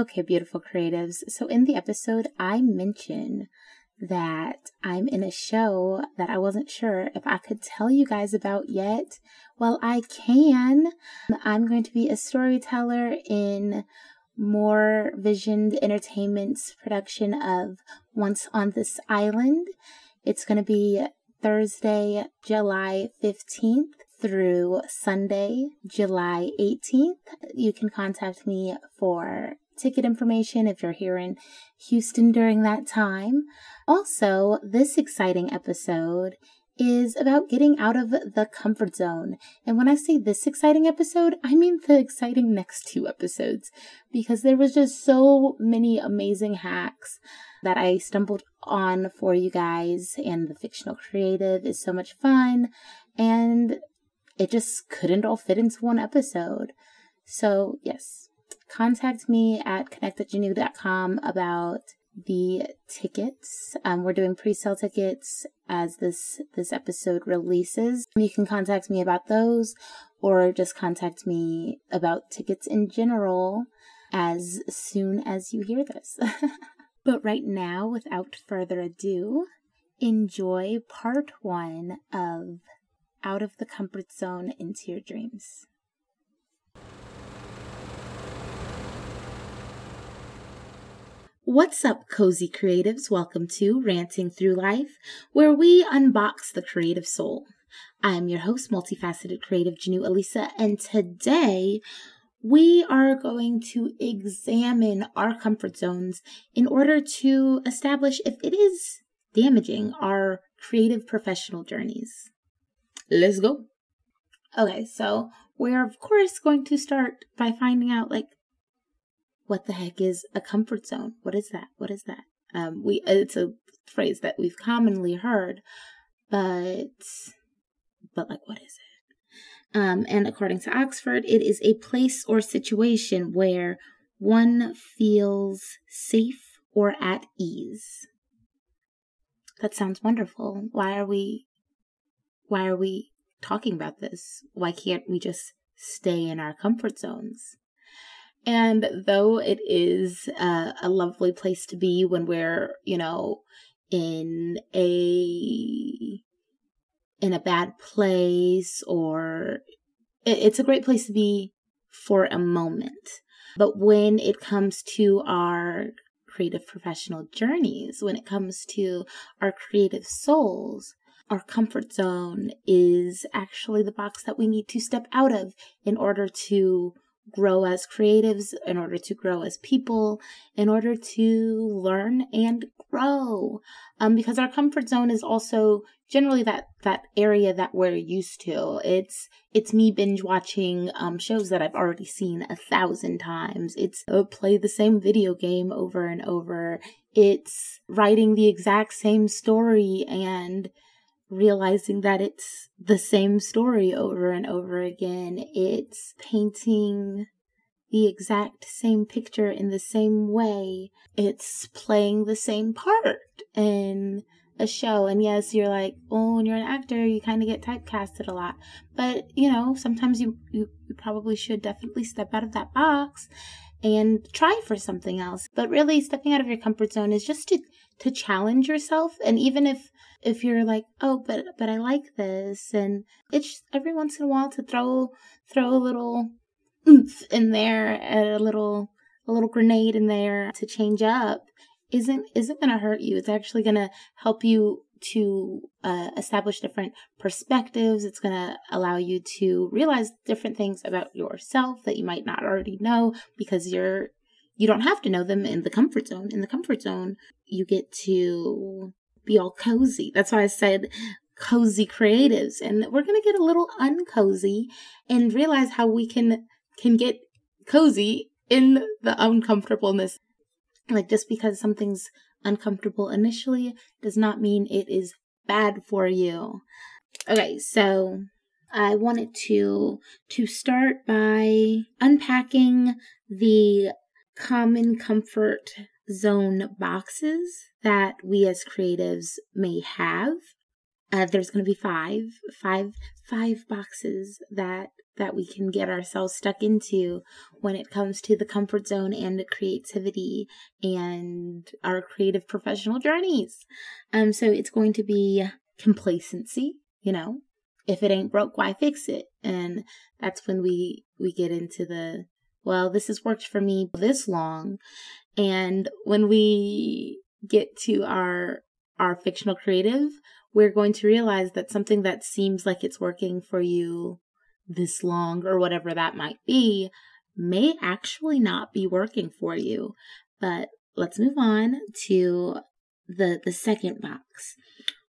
Okay, beautiful creatives. So, in the episode, I mention that I'm in a show that I wasn't sure if I could tell you guys about yet. Well, I can. I'm going to be a storyteller in More Visioned Entertainment's production of Once on This Island. It's going to be Thursday, July 15th through Sunday, July 18th. You can contact me for ticket information if you're here in Houston during that time. Also, this exciting episode is about getting out of the comfort zone. And when I say this exciting episode, I mean the exciting next two episodes because there was just so many amazing hacks that I stumbled on for you guys and the fictional creative is so much fun and it just couldn't all fit into one episode. So, yes, contact me at connectatjanu.com about the tickets. Um, we're doing pre-sale tickets as this this episode releases. You can contact me about those, or just contact me about tickets in general as soon as you hear this. but right now, without further ado, enjoy part one of Out of the Comfort Zone into Your Dreams. What's up, cozy creatives? Welcome to Ranting Through Life, where we unbox the creative soul. I'm your host, multifaceted creative Janu Elisa, and today we are going to examine our comfort zones in order to establish if it is damaging our creative professional journeys. Let's go. Okay, so we're of course going to start by finding out like what the heck is a comfort zone? What is that? What is that? Um, we it's a phrase that we've commonly heard, but but like what is it? Um, and according to Oxford, it is a place or situation where one feels safe or at ease. That sounds wonderful. Why are we why are we talking about this? Why can't we just stay in our comfort zones? And though it is uh, a lovely place to be when we're, you know, in a in a bad place or it, it's a great place to be for a moment. But when it comes to our creative professional journeys, when it comes to our creative souls, our comfort zone is actually the box that we need to step out of in order to grow as creatives, in order to grow as people, in order to learn and grow. Um, because our comfort zone is also generally that that area that we're used to. It's it's me binge watching um, shows that I've already seen a thousand times. It's uh, play the same video game over and over. It's writing the exact same story and realizing that it's the same story over and over again. It's painting the exact same picture in the same way. It's playing the same part in a show. And yes, you're like, oh, when you're an actor, you kind of get typecasted a lot. But, you know, sometimes you, you, you probably should definitely step out of that box and try for something else. But really stepping out of your comfort zone is just to to challenge yourself and even if if you're like, "Oh, but but I like this." And it's every once in a while to throw throw a little oomph in there, a little a little grenade in there to change up isn't isn't going to hurt you. It's actually going to help you to uh, establish different perspectives. It's going to allow you to realize different things about yourself that you might not already know because you're you don't have to know them in the comfort zone. In the comfort zone, you get to be all cozy. That's why I said cozy creatives. And we're going to get a little uncozy and realize how we can can get cozy in the uncomfortableness. Like just because something's uncomfortable initially does not mean it is bad for you. Okay, so I wanted to to start by unpacking the common comfort zone boxes that we as creatives may have. Uh, there's going to be five, five, five boxes that that we can get ourselves stuck into when it comes to the comfort zone and creativity and our creative professional journeys. Um, so it's going to be complacency, you know, if it ain't broke, why fix it? And that's when we, we get into the, well, this has worked for me this long. And when we get to our, our fictional creative, we're going to realize that something that seems like it's working for you this long or whatever that might be may actually not be working for you. But let's move on to the the second box,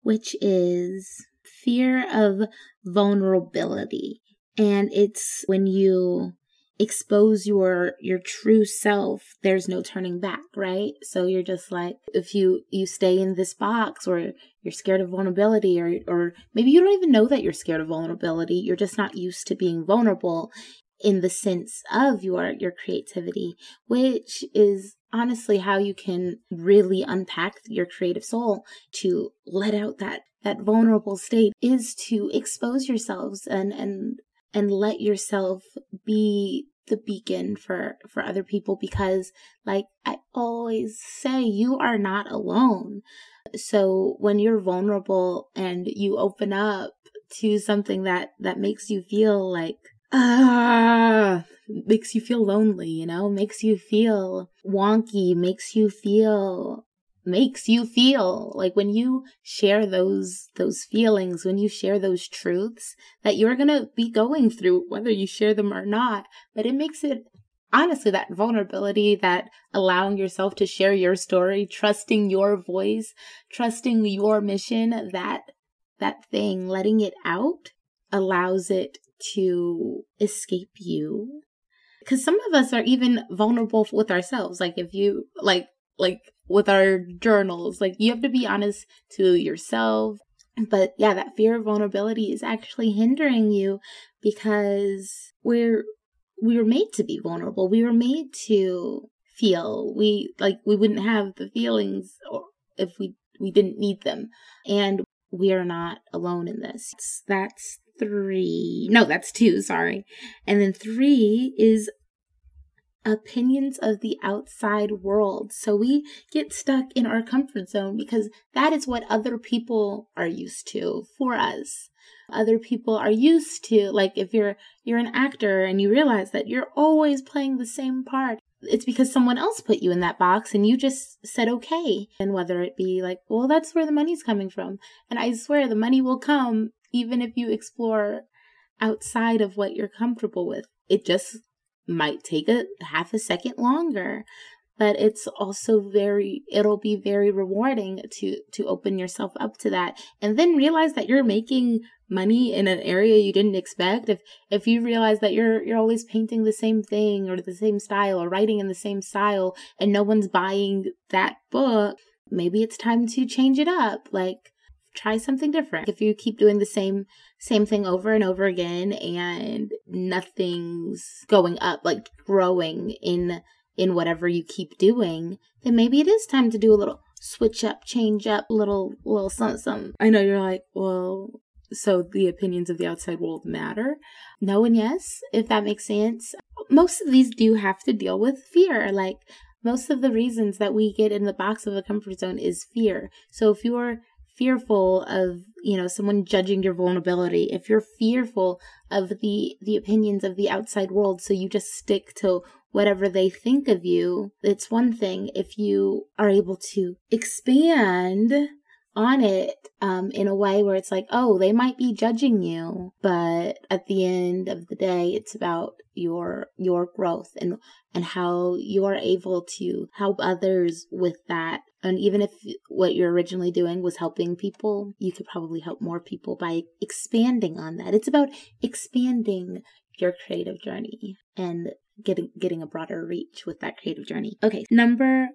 which is fear of vulnerability. And it's when you expose your your true self there's no turning back right? So you're just like if you you stay in this box or you're scared of vulnerability or or maybe you don't even know that you're scared of vulnerability you're just not used to being vulnerable in the sense of your your creativity which is honestly how you can really unpack your creative soul to let out that that vulnerable state is to expose yourselves and and and let yourself be the beacon for for other people because like i always say you are not alone. So when you're vulnerable and you open up to something that that makes you feel like ah makes you feel lonely you know makes you feel wonky makes you feel makes you feel like when you share those those feelings when you share those truths that you're going to be going through whether you share them or not. But it makes it honestly that vulnerability that allowing yourself to share your story trusting your voice trusting your mission that that thing letting it out allows it to escape you. Because some of us are even vulnerable with ourselves. Like if you like like with our journals. Like you have to be honest to yourself. But yeah, that fear of vulnerability is actually hindering you because we're we were made to be vulnerable. We were made to feel. We like we wouldn't have the feelings if we we didn't need them. And we are not alone in this. That's three. No, that's two, sorry. And then three is opinions of the outside world. So we get stuck in our comfort zone because that is what other people are used to for us. Other people are used to like if you're you're an actor and you realize that you're always playing the same part. It's because someone else put you in that box and you just said okay. And whether it be like, well, that's where the money's coming from. And I swear the money will come even if you explore outside of what you're comfortable with. It just might take a half a second longer but it's also very it'll be very rewarding to to open yourself up to that and then realize that you're making money in an area you didn't expect. If if you realize that you're you're always painting the same thing or the same style or writing in the same style and no one's buying that book maybe it's time to change it up. Like try something different. If you keep doing the same same thing over and over again and nothing's going up, like growing in in whatever you keep doing, then maybe it is time to do a little switch up, change up, little little something. something. I know you're like, well, so the opinions of the outside world matter. No and yes, if that makes sense. Most of these do have to deal with fear. Like most of the reasons that we get in the box of a comfort zone is fear. So if you're fearful of you know someone judging your vulnerability if you're fearful of the the opinions of the outside world so you just stick to whatever they think of you it's one thing if you are able to expand on it um, in a way where it's like, oh, they might be judging you, but at the end of the day, it's about your your growth and and how you're able to help others with that. And even if what you're originally doing was helping people, you could probably help more people by expanding on that. It's about expanding your creative journey and getting getting a broader reach with that creative journey. Okay, number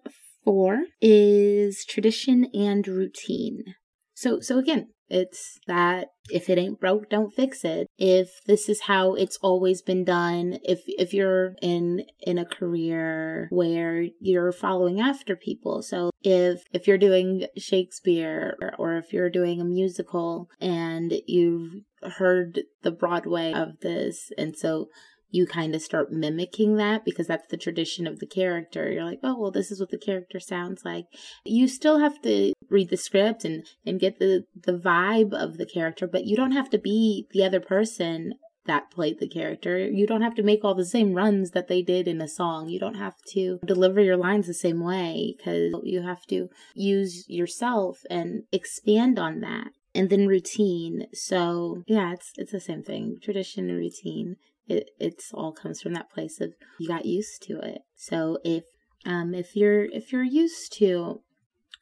four is tradition and routine. So, so again, it's that if it ain't broke, don't fix it. If this is how it's always been done, if if you're in in a career where you're following after people, so if if you're doing Shakespeare or, or if you're doing a musical and you've heard the Broadway of this, and so you kind of start mimicking that because that's the tradition of the character. You're like, oh, well, this is what the character sounds like. You still have to read the script and, and get the, the vibe of the character, but you don't have to be the other person that played the character. You don't have to make all the same runs that they did in a song. You don't have to deliver your lines the same way because you have to use yourself and expand on that. And then routine. So yeah, it's it's the same thing. Tradition and routine it it's all comes from that place of you got used to it. So if um if you're if you're used to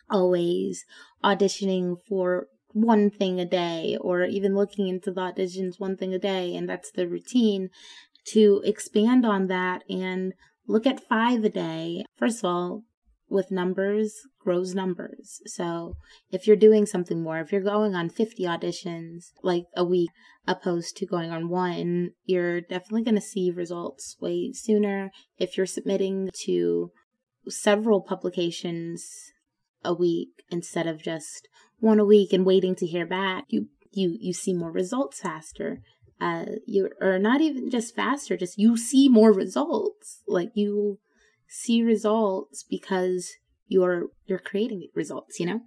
always auditioning for one thing a day or even looking into the auditions one thing a day and that's the routine to expand on that and look at five a day. First of all, with numbers grows numbers. So if you're doing something more, if you're going on 50 auditions like a week opposed to going on one, you're definitely going to see results way sooner. If you're submitting to several publications a week instead of just one a week and waiting to hear back, you you you see more results faster. Uh, you or not even just faster, just you see more results. Like you see results because you're you're creating results, you know?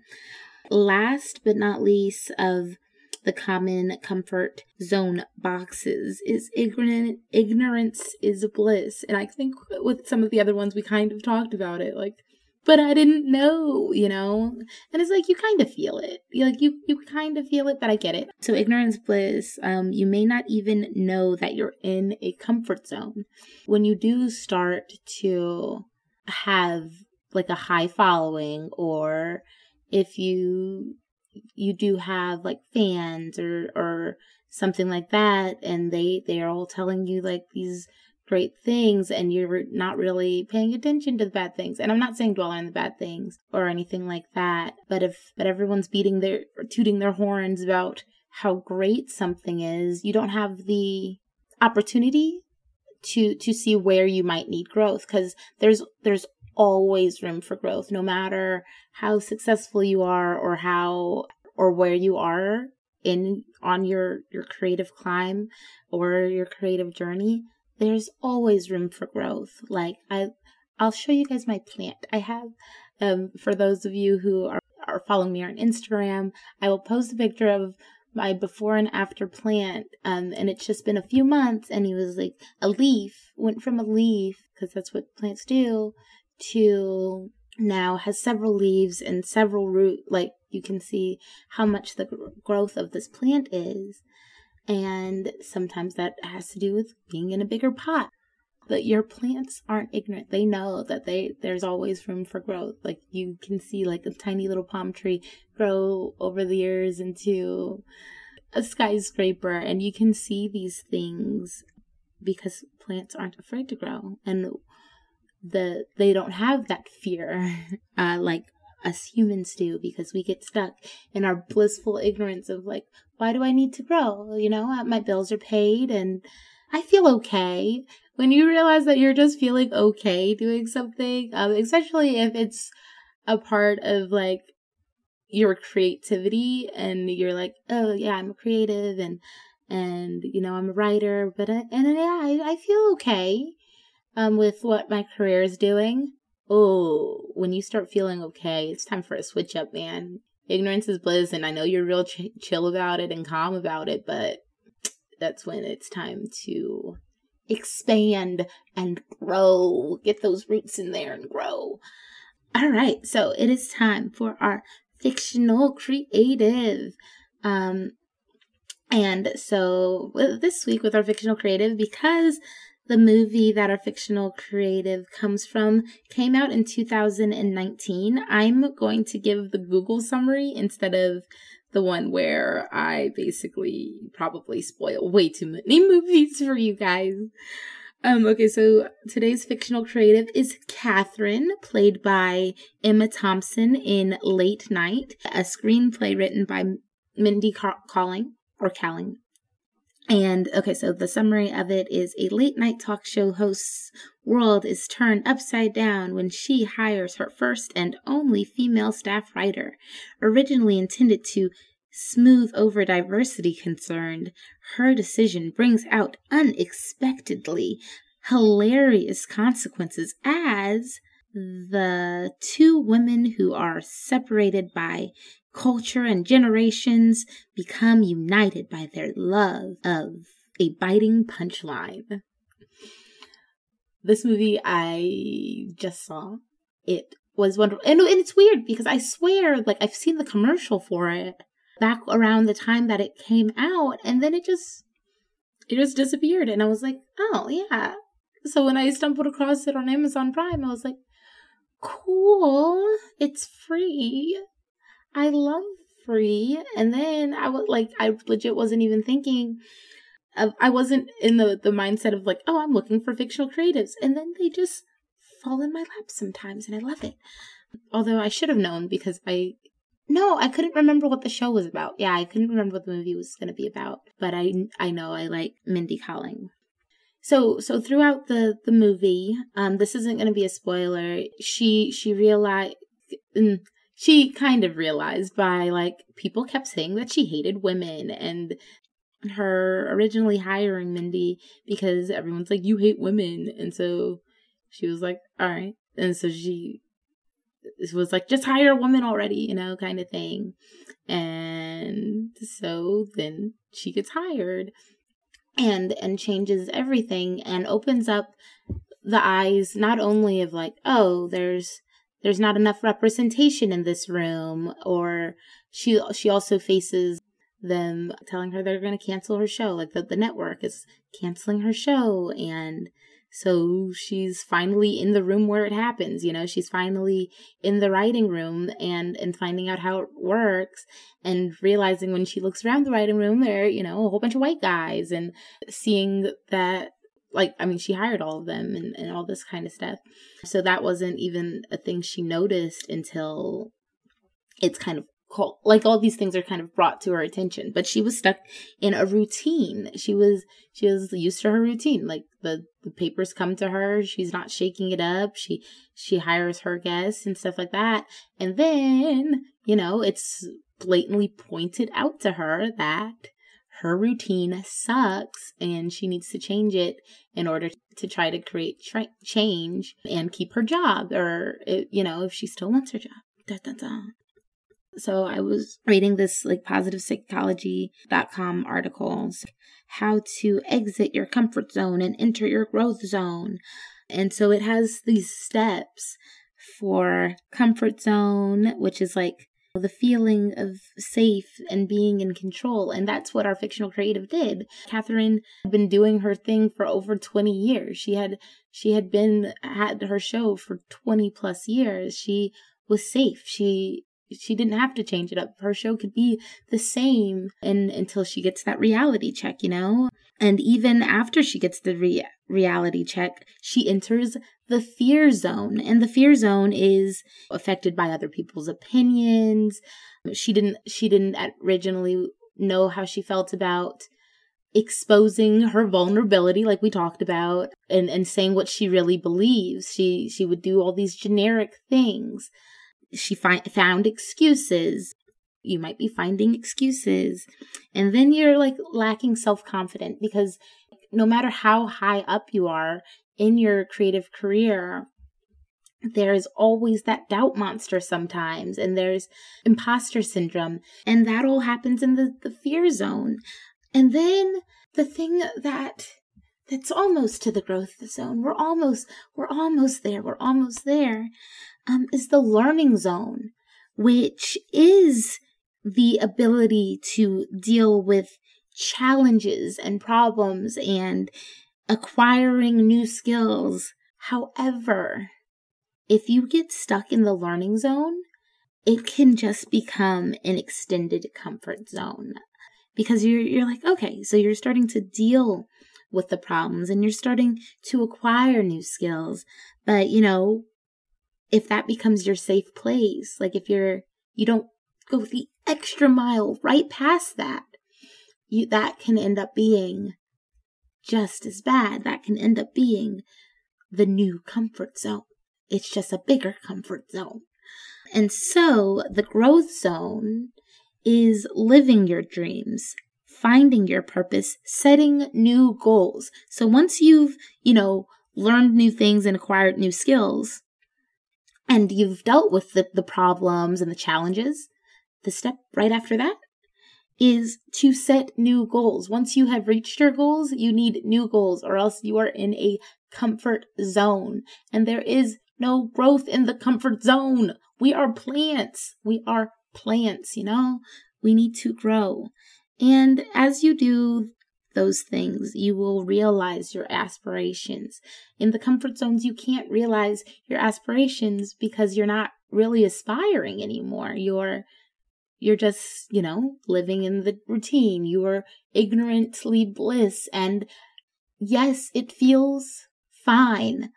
Last but not least of the common comfort zone boxes is ignorant ignorance is bliss. And I think with some of the other ones we kind of talked about it. Like but I didn't know, you know? And it's like you kind of feel it. You like you you kind of feel it, but I get it. So ignorance bliss, um, you may not even know that you're in a comfort zone. When you do start to have like a high following or if you you do have like fans or or something like that and they they are all telling you like these great things and you're not really paying attention to the bad things. And I'm not saying dwell on the bad things or anything like that, but if but everyone's beating their tooting their horns about how great something is, you don't have the opportunity to to see where you might need growth because there's there's always room for growth no matter how successful you are or how or where you are in on your your creative climb or your creative journey there's always room for growth. Like I I'll show you guys my plant. I have um for those of you who are, are following me on Instagram, I will post a picture of my before and after plant um and it's just been a few months and he was like a leaf went from a leaf because that's what plants do to now has several leaves and several root like you can see how much the growth of this plant is and sometimes that has to do with being in a bigger pot. But your plants aren't ignorant. They know that they there's always room for growth. Like you can see like a tiny little palm tree grow over the years into a skyscraper and you can see these things because plants aren't afraid to grow and the they don't have that fear uh, like us humans do because we get stuck in our blissful ignorance of like, why do I need to grow? You know, uh, my bills are paid and I feel okay. When you realize that you're just feeling okay doing something, um, especially if it's a part of like your creativity and you're like, oh yeah, I'm creative and and you know I'm a writer, but I, and yeah, I, I feel okay um with what my career is doing oh, when you start feeling okay, it's time for a switch up, man. Ignorance is bliss, and I know you're real ch- chill about it and calm about it, but that's when it's time to expand and grow. Get those roots in there and grow. All right, so it is time for our fictional creative. Um, and so this week with our fictional creative, because the movie that our fictional creative comes from came out in 2019. I'm going to give the Google summary instead of the one where I basically probably spoil way too many movies for you guys. Um, okay, so today's fictional creative is Catherine, played by Emma Thompson in Late Night, a screenplay written by Mindy Kaling or Kaling. And okay, so the summary of it is a late night talk show host's world is turned upside down when she hires her first and only female staff writer. Originally intended to smooth over diversity concerned, her decision brings out unexpectedly hilarious consequences as the two women who are separated by culture and generations become united by their love of a biting punchline. This movie I just saw. It was wonderful. And, and it's weird because I swear, like, I've seen the commercial for it back around the time that it came out, and then it just it just disappeared. And I was like, oh yeah. So when I stumbled across it on Amazon Prime, I was like, cool. It's free. I love free. And then I was like, I legit wasn't even thinking of, I wasn't in the, the mindset of like, oh, I'm looking for fictional creatives. And then they just fall in my lap sometimes and I love it. Although I should have known because I, no, I couldn't remember what the show was about. Yeah, I couldn't remember what the movie was going to be about. But I, I know I like Mindy Kaling. So so throughout the the movie, um, this isn't going to be a spoiler. She she realized. Mm, she kind of realized by like people kept saying that she hated women and her originally hiring Mindy because everyone's like you hate women and so she was like all right and so she was like just hire a woman already you know kind of thing and so then she gets hired and and changes everything and opens up the eyes not only of like oh there's there's not enough representation in this room or she she also faces them telling her they're going to cancel her show like the, the network is canceling her show and so she's finally in the room where it happens you know she's finally in the writing room and and finding out how it works and realizing when she looks around the writing room there you know a whole bunch of white guys and seeing that like i mean she hired all of them and, and all this kind of stuff. So that wasn't even a thing she noticed until it's kind of called like all these things are kind of brought to her attention but she was stuck in a routine she was she was used to her routine like the the papers come to her she's not shaking it up she she hires her guests and stuff like that and then you know it's blatantly pointed out to her that her routine sucks and she needs to change it in order to try to create tra- change and keep her job or eh, you know if she still wants her job da, da. So i was reading this like positive psychology.com articles how to exit your comfort zone and enter your growth zone and so it has these steps for comfort zone which is like the feeling of safe and being in control. And that's what our fictional creative did. Catherine had been doing her thing for over 20 years. She had, she had been at her show for 20 plus years. She was safe. She, she didn't have to change it up. Her show could be the same and until she gets that reality check, you know? And even after she gets the re- reality check, she enters the fear zone. And the fear zone is affected by other people's opinions. She didn't she didn't originally know how she felt about exposing her vulnerability like we talked about and and saying what she really believes. She she would do all these generic things. She fi- found excuses. You might be finding excuses. And then you're like lacking self-confidence because no matter how high up you are in your creative career there's always that doubt monster sometimes and there's imposter syndrome and that all happens in the, the fear zone. And then the thing that that's almost to the growth zone we're almost we're almost there we're almost there um, is the learning zone which is the ability to deal with challenges and problems and acquiring new skills. However, if you get stuck in the learning zone, it can just become an extended comfort zone because you're you're like okay so you're starting to deal with the problems and you're starting to acquire new skills. But, you know, if that becomes your safe place, like if you're, you don't go the extra mile right past that, you, that can end up being just as bad. That can end up being the new comfort zone. It's just a bigger comfort zone. And so the growth zone is living your dreams, finding your purpose, setting new goals. So once you've, you know, learned new things and acquired new skills, and you've dealt with the, the problems and the challenges, the step right after that is to set new goals. Once you have reached your goals, you need new goals, or else you are in a comfort zone. And there is no growth in the comfort zone. We are plants. We are plants, you know? We need to grow. And as you do those things, you will realize your aspirations. In the comfort zones, you can't realize your aspirations because you're not really aspiring anymore. You're you're just, you know, living in the routine. You're ignorantly bliss. And yes, it feels fine.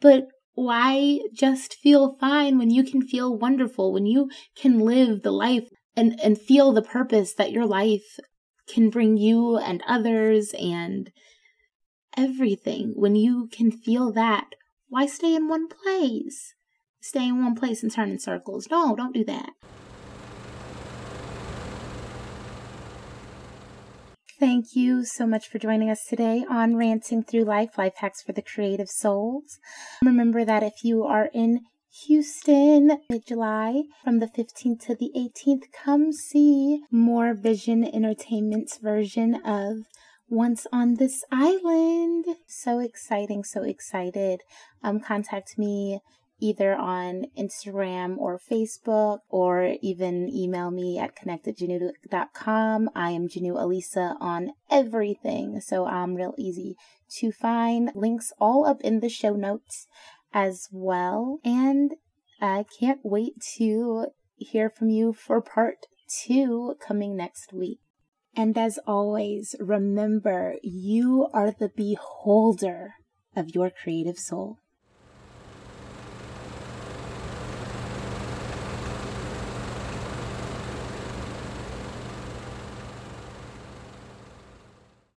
But why just feel fine when you can feel wonderful, when you can live the life and, and feel the purpose that your life can bring you and others and everything? When you can feel that, why stay in one place? Stay in one place and turn in circles. No, don't do that. Thank you so much for joining us today on Ranting Through Life Life Hacks for the Creative Souls. Remember that if you are in Houston mid July from the 15th to the 18th, come see more Vision Entertainment's version of Once on This Island. So exciting, so excited. Um, contact me either on Instagram or Facebook, or even email me at connectedjanu.com. I am Janu Alisa on everything, so I'm real easy to find. Links all up in the show notes as well. And I can't wait to hear from you for part two coming next week. And as always, remember you are the beholder of your creative soul.